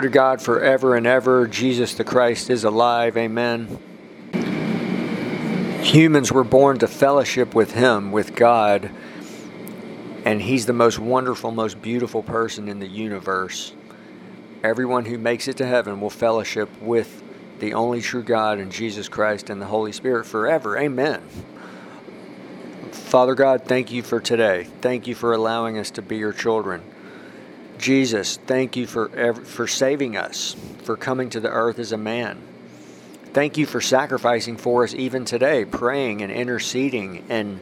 To God forever and ever. Jesus the Christ is alive. Amen. Humans were born to fellowship with Him, with God, and He's the most wonderful, most beautiful person in the universe. Everyone who makes it to heaven will fellowship with the only true God and Jesus Christ and the Holy Spirit forever. Amen. Father God, thank you for today. Thank you for allowing us to be your children. Jesus, thank you for for saving us, for coming to the earth as a man. Thank you for sacrificing for us even today, praying and interceding and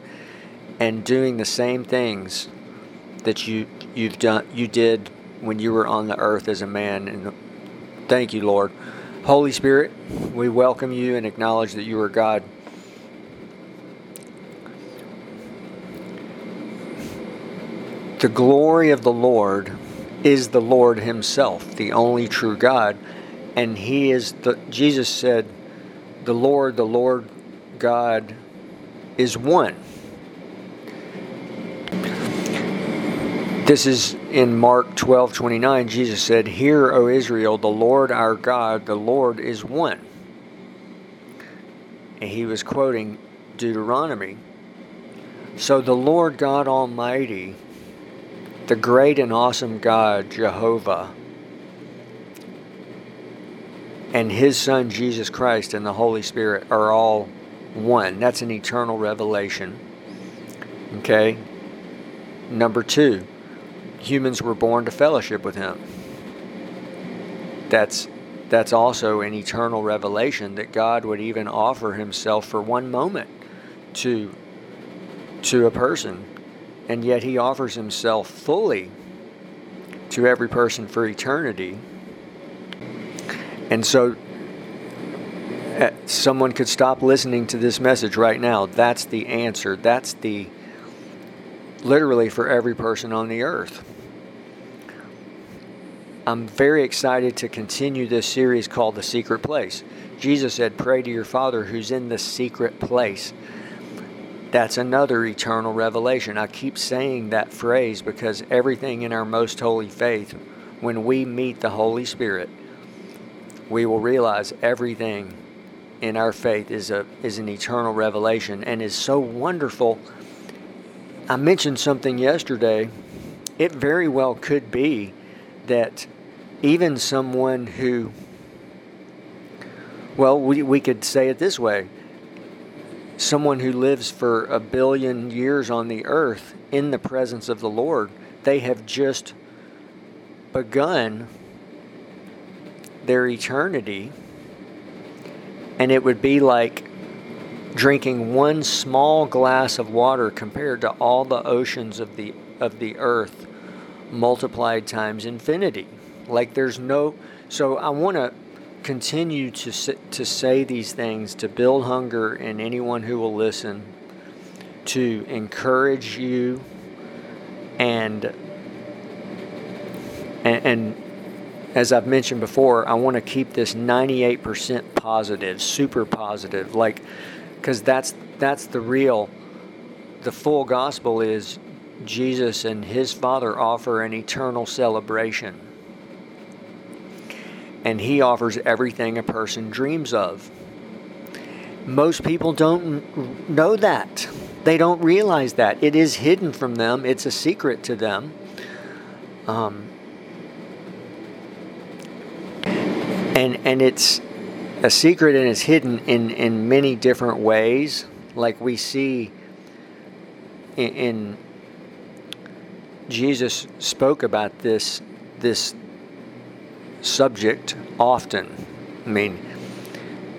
and doing the same things that you you've done you did when you were on the earth as a man and thank you, Lord. Holy Spirit, we welcome you and acknowledge that you are God. The glory of the Lord is the Lord Himself, the only true God. And He is the, Jesus said, the Lord, the Lord God is one. This is in Mark 12 29. Jesus said, Hear, O Israel, the Lord our God, the Lord is one. And he was quoting Deuteronomy. So the Lord God Almighty the great and awesome God, Jehovah, and His Son, Jesus Christ, and the Holy Spirit are all one. That's an eternal revelation. Okay? Number two, humans were born to fellowship with Him. That's that's also an eternal revelation that God would even offer himself for one moment to to a person and yet he offers himself fully to every person for eternity. And so uh, someone could stop listening to this message right now. That's the answer. That's the literally for every person on the earth. I'm very excited to continue this series called The Secret Place. Jesus said, Pray to your Father who's in the secret place. That's another eternal revelation. I keep saying that phrase because everything in our most holy faith, when we meet the Holy Spirit, we will realize everything in our faith is a is an eternal revelation and is so wonderful. I mentioned something yesterday. It very well could be that even someone who well, we, we could say it this way someone who lives for a billion years on the earth in the presence of the Lord, they have just begun their eternity. And it would be like drinking one small glass of water compared to all the oceans of the of the earth multiplied times infinity. Like there's no so I want to continue to, to say these things to build hunger in anyone who will listen, to encourage you, and, and, and as I've mentioned before, I want to keep this 98% positive, super positive, like, because that's that's the real, the full gospel is Jesus and His Father offer an eternal celebration and He offers everything a person dreams of. Most people don't know that. They don't realize that. It is hidden from them, it's a secret to them. Um, and, and it's a secret and it's hidden in, in many different ways. Like we see in, in Jesus spoke about this this subject often. I mean,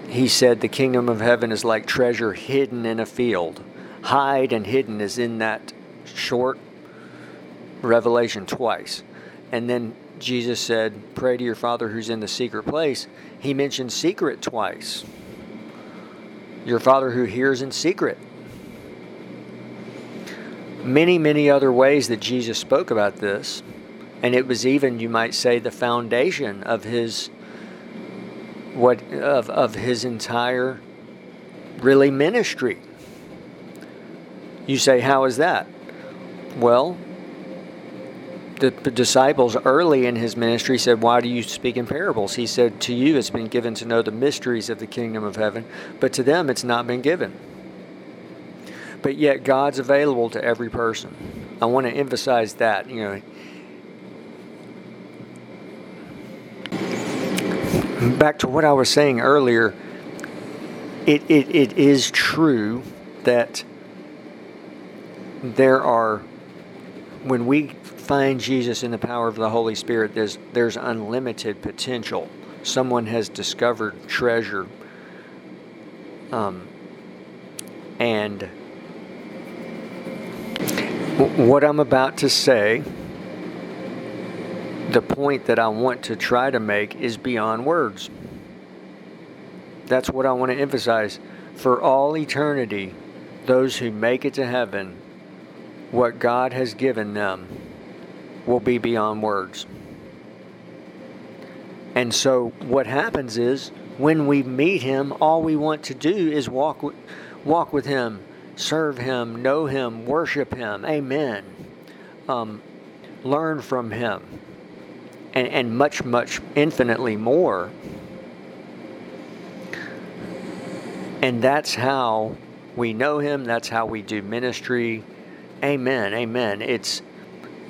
he said the kingdom of heaven is like treasure hidden in a field. Hide and hidden is in that short revelation twice. And then Jesus said, Pray to your Father who's in the secret place. He mentioned secret twice. Your Father who hears in secret. Many, many other ways that Jesus spoke about this. And it was even, you might say, the foundation of his what of, of his entire really ministry. You say, how is that? Well, the disciples early in his ministry said, Why do you speak in parables? He said, To you it's been given to know the mysteries of the kingdom of heaven, but to them it's not been given. But yet God's available to every person. I want to emphasize that. You know, back to what I was saying earlier, it, it, it is true that there are, when we find Jesus in the power of the Holy Spirit, there's, there's unlimited potential. Someone has discovered treasure. Um, and what I'm about to say, the point that I want to try to make is beyond words. That's what I want to emphasize. For all eternity, those who make it to heaven, what God has given them will be beyond words. And so what happens is when we meet him, all we want to do is walk walk with him, serve him, know him, worship him. Amen. Um, learn from him. And, and much, much, infinitely more. And that's how we know him. That's how we do ministry. Amen. Amen. It's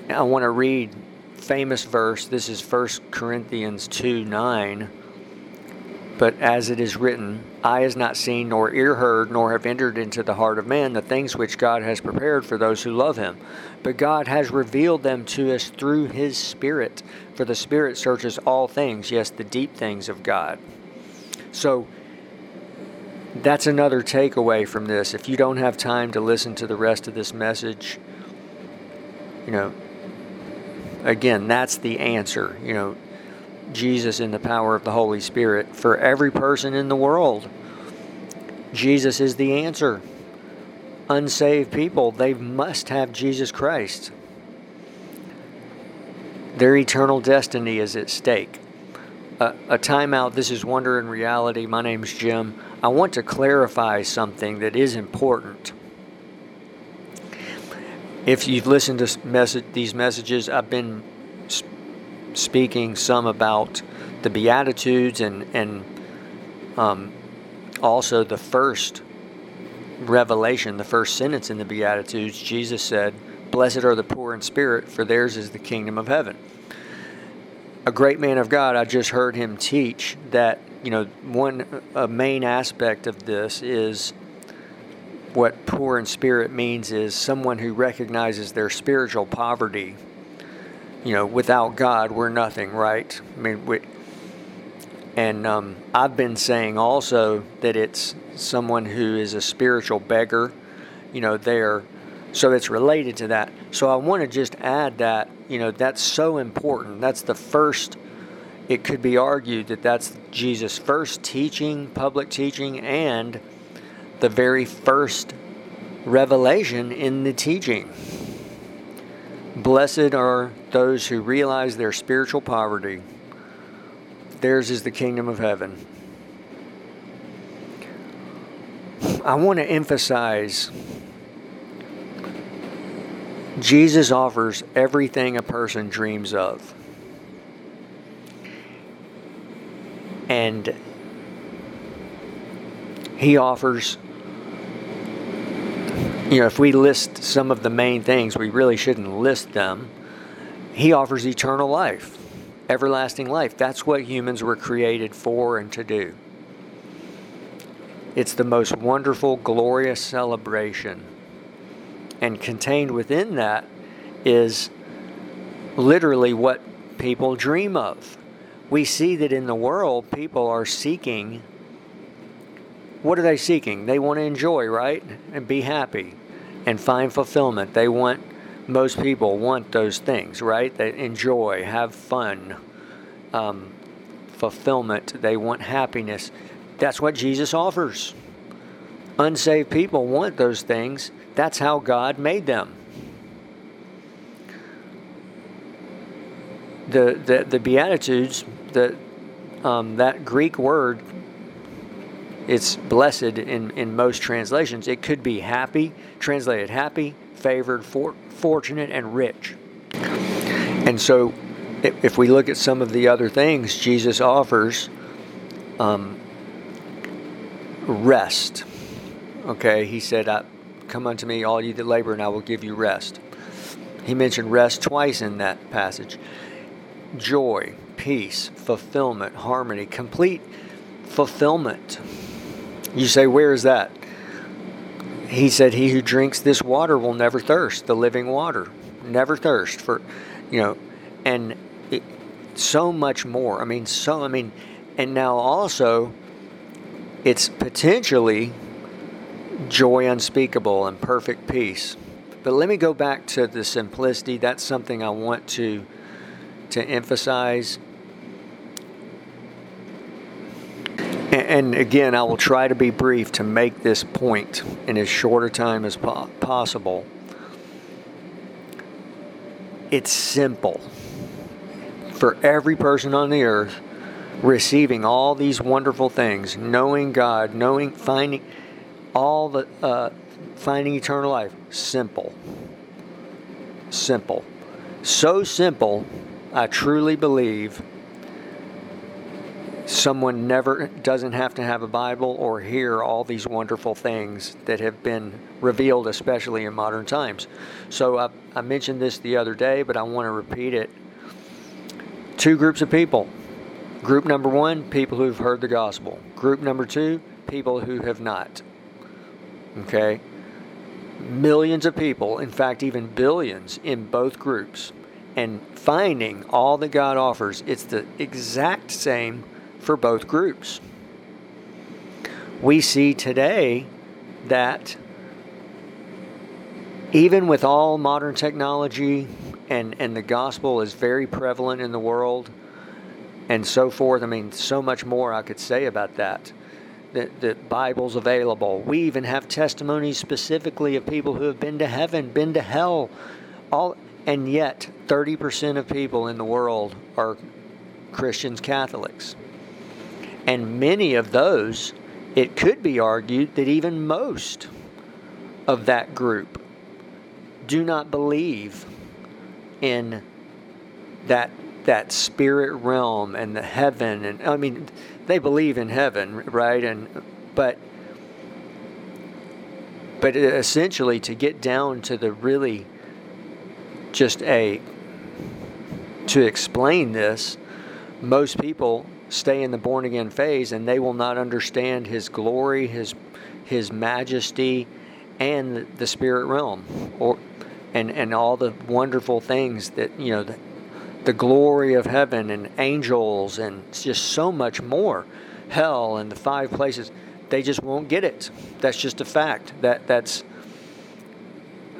I want to read famous verse. This is 1 Corinthians 2 9. But as it is written, eye has not seen, nor ear heard, nor have entered into the heart of man the things which God has prepared for those who love him. But God has revealed them to us through his Spirit. For the Spirit searches all things, yes, the deep things of God. So that's another takeaway from this. If you don't have time to listen to the rest of this message, you know, again, that's the answer. You know, Jesus in the power of the Holy Spirit for every person in the world. Jesus is the answer. Unsaved people, they must have Jesus Christ. Their eternal destiny is at stake. Uh, a timeout. This is Wonder and Reality. My name's Jim. I want to clarify something that is important if you've listened to message, these messages, I've been speaking some about the Beatitudes and and um, also the first revelation, the first sentence in the Beatitudes. Jesus said, "Blessed are the poor in spirit, for theirs is the kingdom of heaven." A great man of God, I just heard him teach that you know one a main aspect of this is what poor in spirit means is someone who recognizes their spiritual poverty. You know, without God, we're nothing, right? I mean, we, and um, I've been saying also that it's someone who is a spiritual beggar. You know, there, so it's related to that. So I want to just add that. You know, that's so important. That's the first. It could be argued that that's Jesus' first teaching, public teaching, and the very first revelation in the teaching. Blessed are those who realize their spiritual poverty. Theirs is the kingdom of heaven. I want to emphasize Jesus offers everything a person dreams of. And he offers you know, if we list some of the main things, we really shouldn't list them. He offers eternal life, everlasting life. That's what humans were created for and to do. It's the most wonderful, glorious celebration. And contained within that is literally what people dream of. We see that in the world, people are seeking what are they seeking? They want to enjoy, right? And be happy and find fulfillment. They want, most people want those things, right? They enjoy, have fun, um, fulfillment. They want happiness. That's what Jesus offers. Unsaved people want those things. That's how God made them. The, the, the Beatitudes, the, um, that Greek word it's blessed in, in most translations. It could be happy, translated happy, favored, for, fortunate, and rich. And so, if we look at some of the other things Jesus offers, um, rest. Okay, he said, Come unto me, all you that labor, and I will give you rest. He mentioned rest twice in that passage joy, peace, fulfillment, harmony, complete fulfillment. You say, Where is that? He said, He who drinks this water will never thirst, the living water. Never thirst for, you know, and it, so much more. I mean, so, I mean, and now also, it's potentially joy unspeakable and perfect peace. But let me go back to the simplicity. That's something I want to to emphasize. And, again, I will try to be brief to make this point in as short a time as po- possible. It's simple for every person on the earth receiving all these wonderful things, knowing God, knowing, finding all the, uh, finding eternal life. Simple. Simple. So simple, I truly believe someone never doesn't have to have a Bible or hear all these wonderful things that have been revealed, especially in modern times. So I, I mentioned this the other day, but I want to repeat it. Two groups of people Group number one, people who've heard the gospel. Group number two, people who have not. Okay? Millions of people, in fact, even billions in both groups. And finding all that God offers, it's the exact same for both groups. We see today that even with all modern technology and, and the gospel is very prevalent in the world, and so forth. I mean, so much more I could say about that. The, the Bible's available. We even have testimonies specifically of people who have been to heaven, been to hell, all, and yet 30% of people in the world are Christians, Catholics. And many of those, it could be argued that even most of that group do not believe in that that spirit realm and the heaven and I mean they believe in heaven right? And but but essentially to get down to the really just a to explain this most people stay in the born again phase and they will not understand his glory his his majesty and the spirit realm or and and all the wonderful things that you know that the glory of heaven and angels and just so much more. Hell and the five places, they just won't get it. That's just a fact. That that's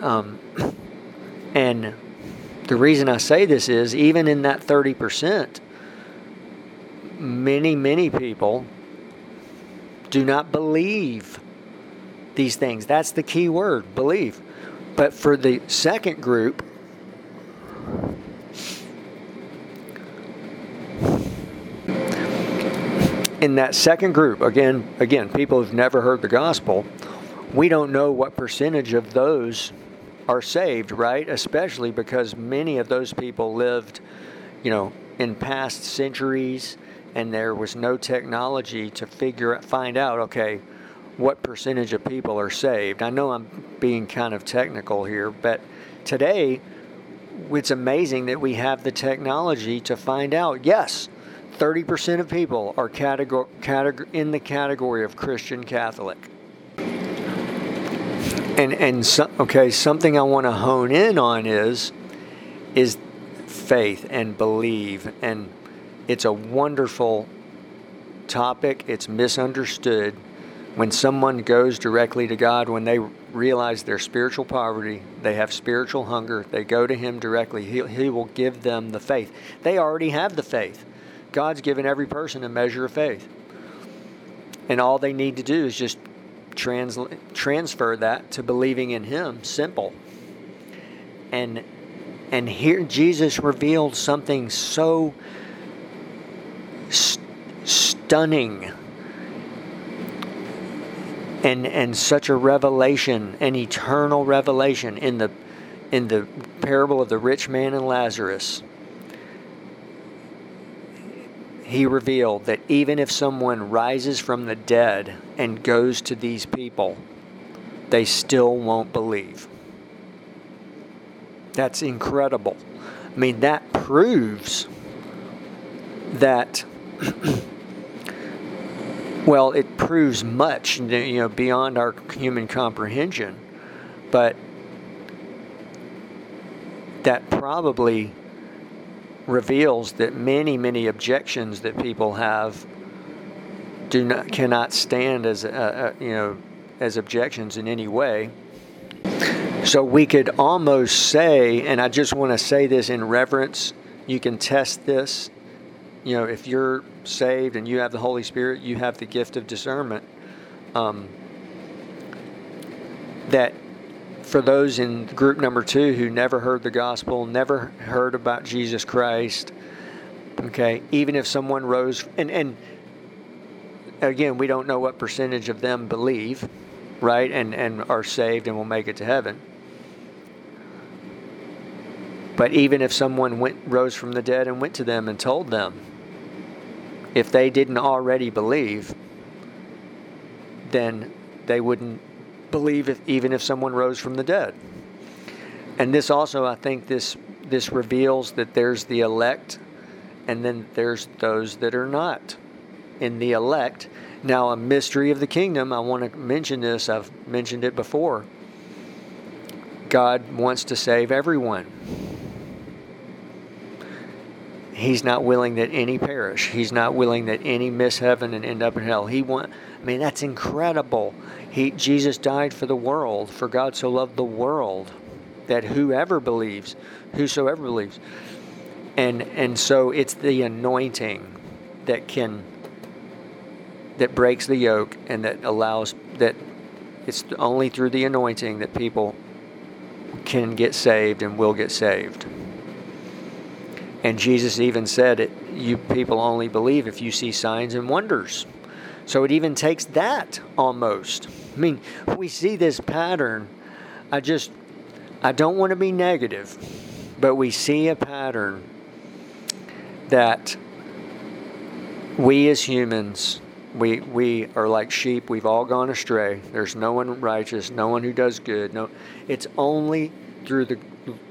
um, and the reason I say this is even in that 30%, many, many people do not believe these things. That's the key word, believe. But for the second group, in that second group, again, again, people who've never heard the gospel, we don't know what percentage of those are saved, right? Especially because many of those people lived, you know, in past centuries, and there was no technology to figure find out, okay, what percentage of people are saved. I know I'm being kind of technical here, but today it's amazing that we have the technology to find out. Yes, 30% of people are categor- categor- in the category of Christian Catholic. And and so, okay, something I want to hone in on is is faith and believe and it's a wonderful topic. It's misunderstood when someone goes directly to God when they realize their spiritual poverty, they have spiritual hunger, they go to him directly. He, he will give them the faith. They already have the faith. God's given every person a measure of faith. And all they need to do is just trans- transfer that to believing in Him. Simple. And and here Jesus revealed something so st- stunning and and such a revelation, an eternal revelation in the in the parable of the rich man and Lazarus he revealed that even if someone rises from the dead and goes to these people, they still won't believe. That's incredible. I mean, that proves that, well, it proves much, you know, beyond our human comprehension, but that probably reveals that many, many objections that people have do not cannot stand as uh, uh, you know as objections in any way. So we could almost say, and I just want to say this in reverence. You can test this. You know, if you're saved and you have the Holy Spirit, you have the gift of discernment. Um, that for those in group number two who never heard the gospel, never heard about Jesus Christ, okay, even if someone rose, and, and again, we don't know what percentage of them believe, right, and, and are saved and will make it to heaven. But even if someone went, rose from the dead and went to them and told them, if they didn't already believe, then they wouldn't believe if, even if someone rose from the dead. And this also, I think, this this reveals that there's the elect, and then there's those that are not in the elect. Now, a mystery of the kingdom. I want to mention this. I've mentioned it before. God wants to save everyone. He's not willing that any perish. He's not willing that any miss heaven and end up in hell. He want. I mean, that's incredible. He, Jesus died for the world, for God so loved the world that whoever believes, whosoever believes. And and so it's the anointing that can that breaks the yoke and that allows that it's only through the anointing that people can get saved and will get saved. And Jesus even said it you people only believe if you see signs and wonders. So it even takes that almost. I mean, we see this pattern. I just, I don't want to be negative, but we see a pattern that we as humans, we, we are like sheep. We've all gone astray. There's no one righteous, no one who does good. No, it's only through the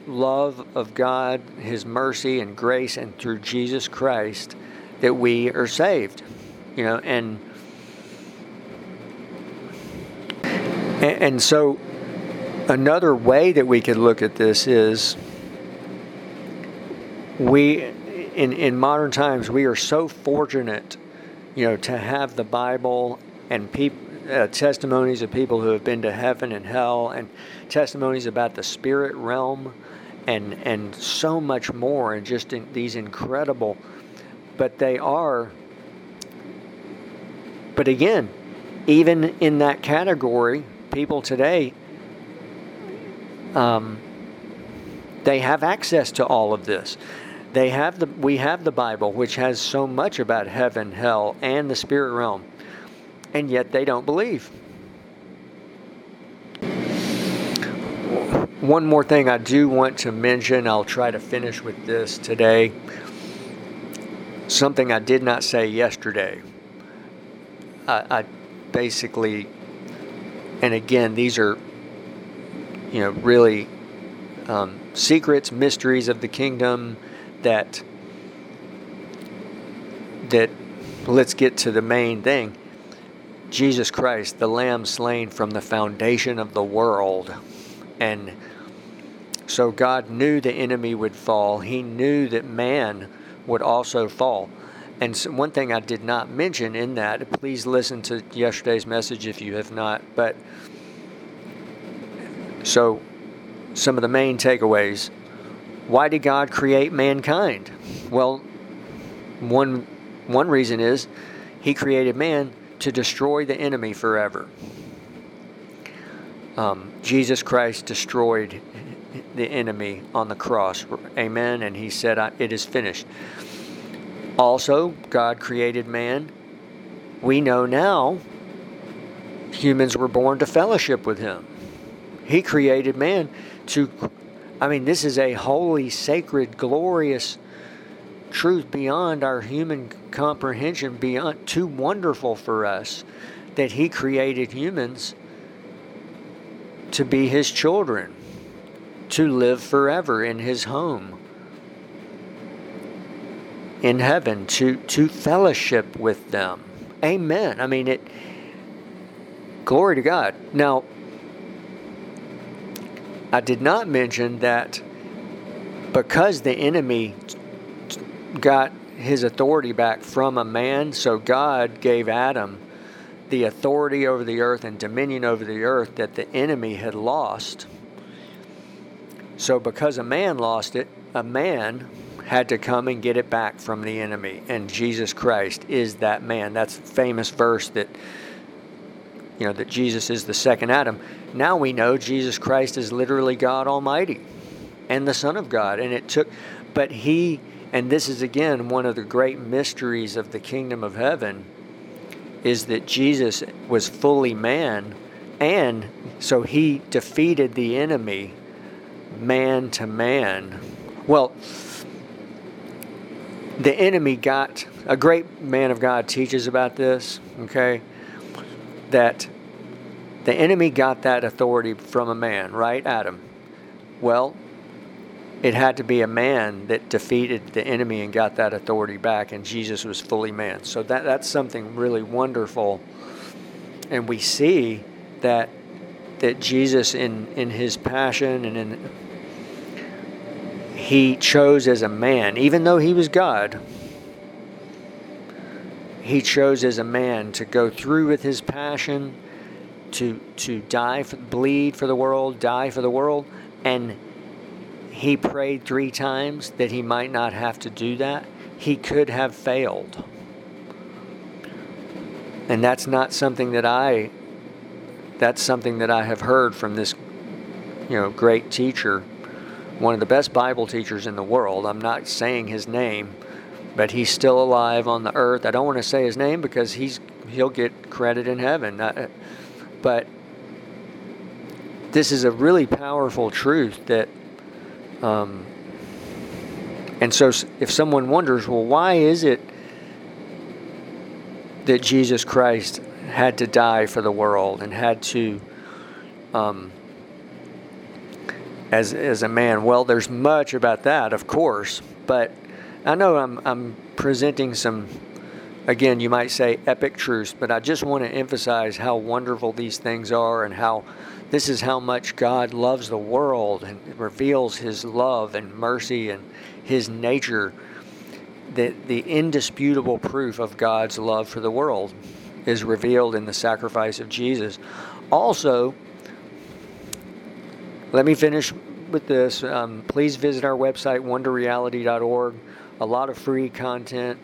love of God, His mercy and grace, and through Jesus Christ that we are saved. You know, and And, so, another way that we could look at this is we, in, in modern times, we are so fortunate, you know, to have the Bible and people. Uh, testimonies of people who have been to heaven and hell, and testimonies about the spirit realm, and and so much more, and just in these incredible. But they are. But again, even in that category, people today, um, they have access to all of this. They have the we have the Bible, which has so much about heaven, hell, and the spirit realm, and yet they don't believe. One more thing I do want to mention, I'll try to finish with this today. Something I did not say yesterday. I, I basically and again, these are, you know, really um, secrets, mysteries of the kingdom that that let's get to the main thing. Jesus Christ, the Lamb slain from the foundation of the world. And so God knew the enemy would fall. He knew that man would also fall. And one thing I did not mention in that, please listen to yesterday's message if you have not. But so, some of the main takeaways. Why did God create mankind? Well, one one reason is He created man to destroy the enemy forever. Um, Jesus Christ destroyed the enemy on the cross. Amen. And He said, "It is finished." Also, God created man. We know now humans were born to fellowship with him. He created man to, I mean, this is a holy, sacred, glorious truth beyond our human comprehension, beyond too wonderful for us that He created humans to be His children, to live forever in His home in heaven, to, to fellowship with them. Amen. I mean, it. Glory to God. Now, I did not mention that because the enemy got his authority back from a man, so God gave Adam the authority over the earth and dominion over the earth that the enemy had lost. So, because a man lost it, a man had to come and get it back from the enemy. And Jesus Christ is that man. That's famous verse that, you know, that Jesus is the second Adam. Now we know Jesus Christ is literally God Almighty and the Son of God. And it took, but he, and this is again one of the great mysteries of the kingdom of heaven is that Jesus was fully man, and so he defeated the enemy man to man. Well, the enemy got a great man of God teaches about this, okay? That the enemy got that authority from a man, right? Adam. Well, it had to be a man that defeated the enemy and got that authority back, and Jesus was fully man. So that that's something really wonderful. And we see that that Jesus in, in his passion and in he chose as a man, even though he was God, he chose as a man to go through with his passion, to to die, for, bleed for the world, die for the world, and he prayed three times that he might not have to do that, he could have failed. And that's not something that I that's something that I have heard from this you know great teacher, one of the best Bible teachers in the world. I'm not saying his name, but he's still alive on the earth. I don't want to say his name because he's he'll get credit in heaven. Uh, but this is a really powerful truth that um, and so, if someone wonders, well, why is it that Jesus Christ had to die for the world and had to, um, as as a man? Well, there's much about that, of course, but I know I'm I'm presenting some, again, you might say epic truths, but I just want to emphasize how wonderful these things are and how this is how much God loves the world and reveals his love and mercy and his nature. The, the indisputable proof of God's love for the world is revealed in the sacrifice of Jesus. Also, let me finish with this. Um, please visit our website, wonderreality.org. A lot of free content.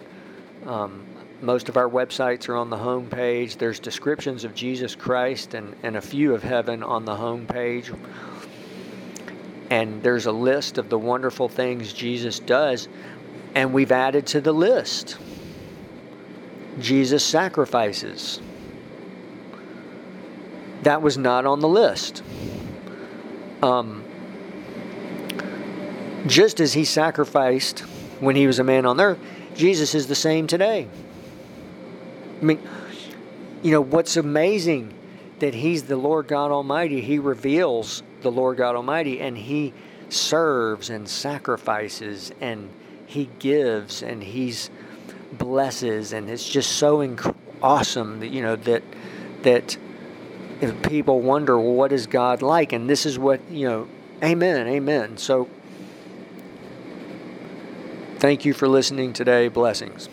Um, most of our websites are on the home page. There's descriptions of Jesus Christ and, and a few of heaven on the home page. And there's a list of the wonderful things Jesus does. And we've added to the list Jesus sacrifices. That was not on the list. Um, just as he sacrificed when he was a man on earth, Jesus is the same today. I mean, you know, what's amazing that He's the Lord God Almighty. He reveals the Lord God Almighty and He serves and sacrifices and He gives and He's blesses and it's just so inc- awesome that, you know, that, that if people wonder, well, what is God like? And this is what, you know, amen, amen. So thank you for listening today. Blessings.